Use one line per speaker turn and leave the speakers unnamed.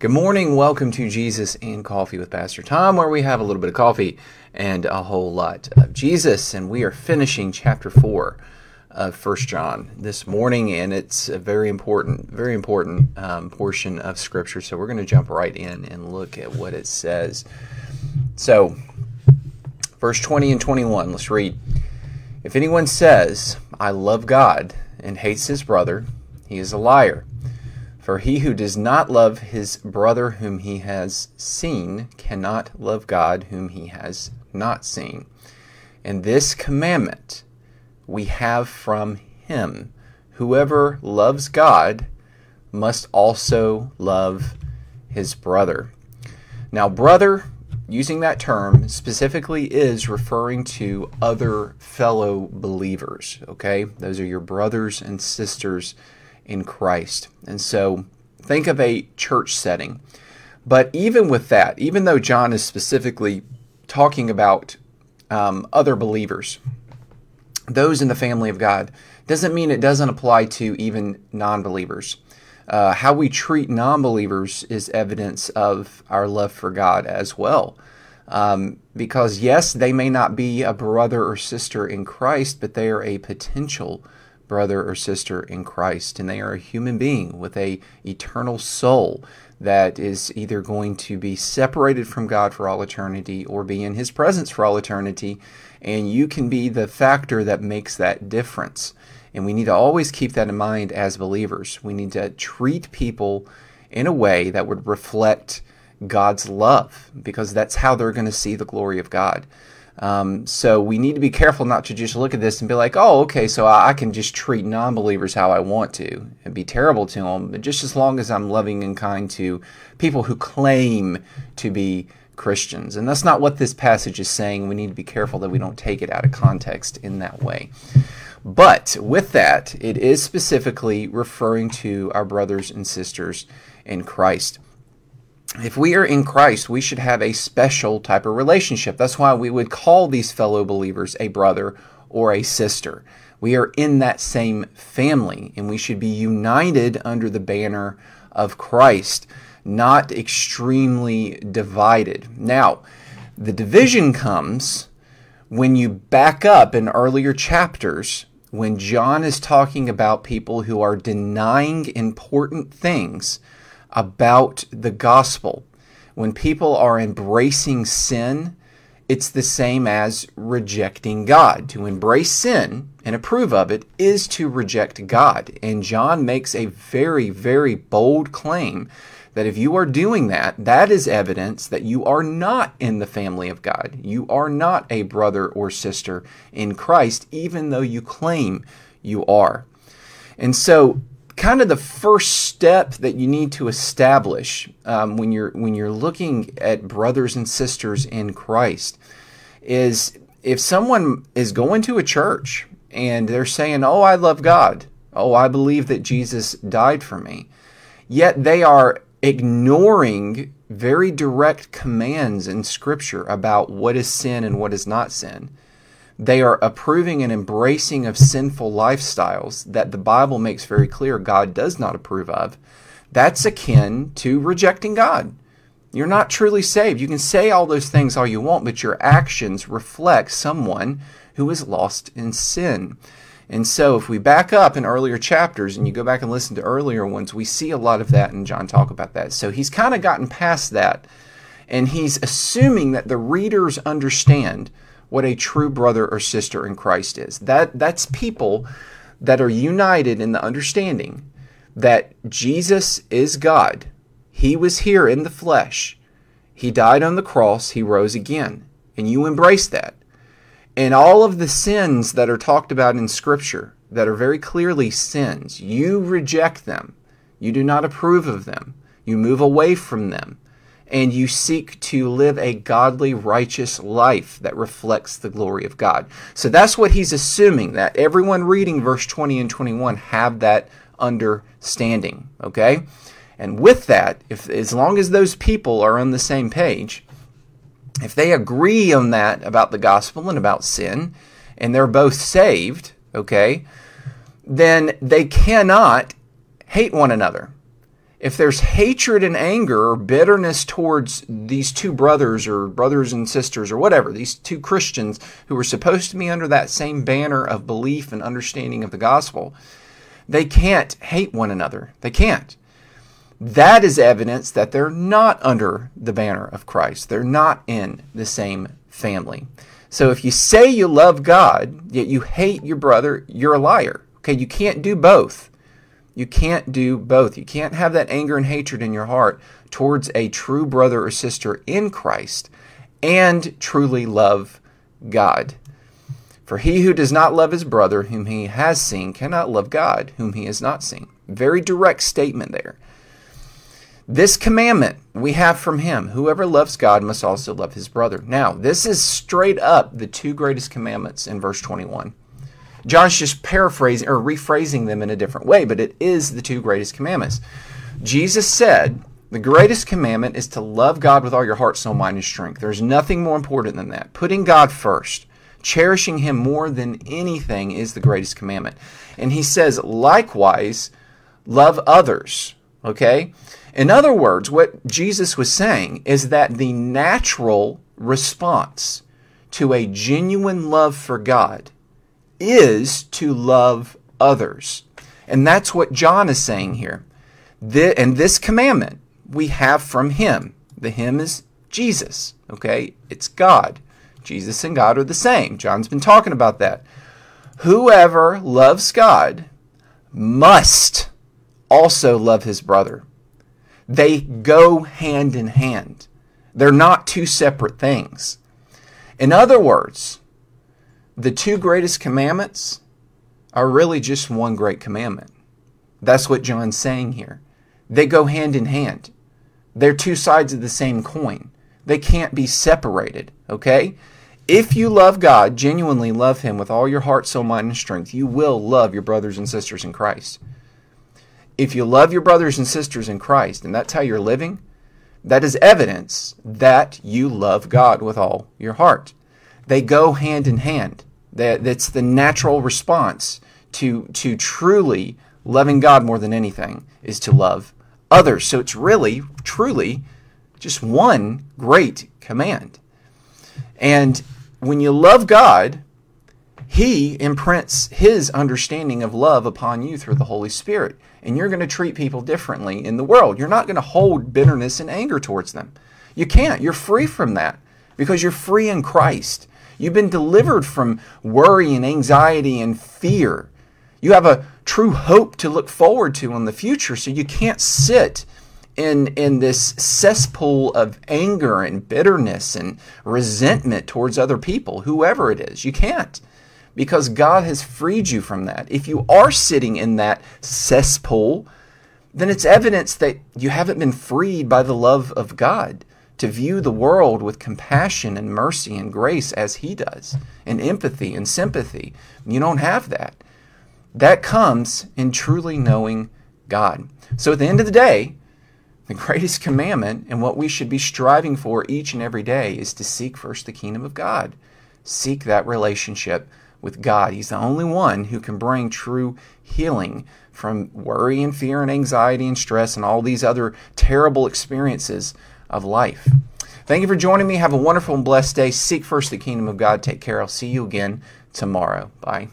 Good morning. Welcome to Jesus and Coffee with Pastor Tom, where we have a little bit of coffee and a whole lot of Jesus. And we are finishing chapter 4 of First John this morning, and it's a very important, very important um, portion of Scripture. So we're going to jump right in and look at what it says. So, verse 20 and 21, let's read. If anyone says, I love God, and hates his brother, he is a liar. For he who does not love his brother whom he has seen cannot love God whom he has not seen. And this commandment we have from him whoever loves God must also love his brother. Now, brother, using that term specifically is referring to other fellow believers, okay? Those are your brothers and sisters in Christ. And so think of a church setting. But even with that, even though John is specifically talking about um, other believers, those in the family of God, doesn't mean it doesn't apply to even non believers. Uh, how we treat non believers is evidence of our love for God as well. Um, because, yes, they may not be a brother or sister in Christ, but they are a potential brother or sister in Christ, and they are a human being with a eternal soul that is either going to be separated from God for all eternity or be in his presence for all eternity, and you can be the factor that makes that difference. And we need to always keep that in mind as believers. We need to treat people in a way that would reflect God's love because that's how they're going to see the glory of God. Um, so we need to be careful not to just look at this and be like, oh, okay, so I, can just treat non believers how I want to and be terrible to them, but just as long as I'm loving and kind to people who claim to be Christians. And that's not what this passage is saying. We need to be careful that we don't take it out of context in that way. But with that, it is specifically referring to our brothers and sisters in Christ if we are in Christ, we should have a special type of relationship. That's why we would call these fellow believers a brother or a sister. We are in that same family, and we should be united under the banner of Christ, not extremely divided. Now, the division comes when you back up in earlier chapters when John is talking about people who are denying important things about the gospel. When people are embracing sin, it's the same as rejecting God. To embrace sin and approve of it is to reject God. And John makes a very, very bold claim that if you are doing that, that is evidence that you are not in the family of God. You are not a brother or sister in Christ, even though you claim you are. And so kind of the first step that you need to establish um, when you're when you're looking at brothers and sisters in Christ is if someone is going to a church and they're saying, "Oh, I love God. Oh, I believe that Jesus died for me," yet they are ignoring very direct commands in Scripture about what is sin and what is not sin they are approving and embracing of sinful lifestyles that the Bible makes very clear God does not approve of. That's akin to rejecting God. You're not truly saved. You can say all those things all you want, but your actions reflect someone who is lost in sin. And so, if we back up in earlier chapters and you go back and listen to earlier ones, we see a lot of that, and John talk about that. So, he's kind of gotten past that, and he's assuming that the readers understand what a true brother or sister in Christ is. That that's people that are united in the understanding that Jesus is God. He was here in the flesh. He died on the cross, he rose again. And you embrace that. And all of the sins that are talked about in scripture that are very clearly sins, you reject them. You do not approve of them. You move away from them and you seek to live a godly, righteous life that reflects the glory of God. So that's what he's assuming that everyone reading verse 20 and 21 have that understanding, okay? And with that, if as long as those people are on the same page, if they agree on that about the gospel and about sin, and they're both saved, okay, then they cannot hate one another if there's hatred and anger or bitterness towards these two brothers or brothers and sisters or whatever, these two Christians who are supposed to be under that same banner of belief and understanding of the gospel, they can't hate one another. They can't. That is evidence that they're not under the banner of Christ. They're not in the same family. So if you say you love God, yet you hate your brother, you're a liar. Okay, you can't do both. You can't do both. You can't have that anger and hatred in your heart towards a true brother or sister in Christ and truly love God. For he who does not love his brother whom he has seen cannot love God whom he has not seen. Very direct statement there. This commandment we have from him whoever loves God must also love his brother. Now, this is straight up the two greatest commandments in verse 21. John's just paraphrasing or rephrasing them in a different way, but it is the two greatest commandments. Jesus said, the greatest commandment is to love God with all your heart, soul, mind, and strength. There's nothing more important than that. Putting God first, cherishing Him more than anything is the greatest commandment. And He says, likewise, love others. Okay? In other words, what Jesus was saying is that the natural response to a genuine love for God is to love others. And that's what John is saying here. and this commandment we have from him. The him is Jesus, okay? It's God. Jesus and God are the same. John's been talking about that. Whoever loves God must also love his brother. They go hand in hand. They're not two separate things. In other words, the two greatest commandments are really just one great commandment. That's what John's saying here. They go hand in hand. They're two sides of the same coin. They can't be separated, okay? If you love God, genuinely love Him with all your heart, soul, mind, and strength, you will love your brothers and sisters in Christ. If you love your brothers and sisters in Christ, and that's how you're living, that is evidence that you love God with all your heart. They go hand in hand. That that's the natural response to to truly loving God more than anything is to love others. So it's really truly just one great command. And when you love God, he imprints his understanding of love upon you through the Holy Spirit. And you're going to treat people differently in the world. You're not going to hold bitterness and anger towards them. You can't. You're free from that because you're free in Christ. You've been delivered from worry and anxiety and fear. You have a true hope to look forward to in the future, so you can't sit in in this cesspool of anger and bitterness and resentment towards other people, whoever it is. You can't because God has freed you from that. If you are sitting in that cesspool, then it's evidence that you haven't been freed by the love of God to view the world with compassion and mercy and grace as He does, and empathy and sympathy. You don't have that. That comes in truly knowing God. So at the end of the day, the greatest commandment and what we should be striving for each and every day is to seek first the kingdom of God. Seek that relationship with God. He's the only one who can bring true healing from worry and fear and anxiety and stress and all these other terrible experiences of life. Thank you for joining me. Have a wonderful and blessed day. Seek first the kingdom of God. Take care. I'll see you again tomorrow. Bye.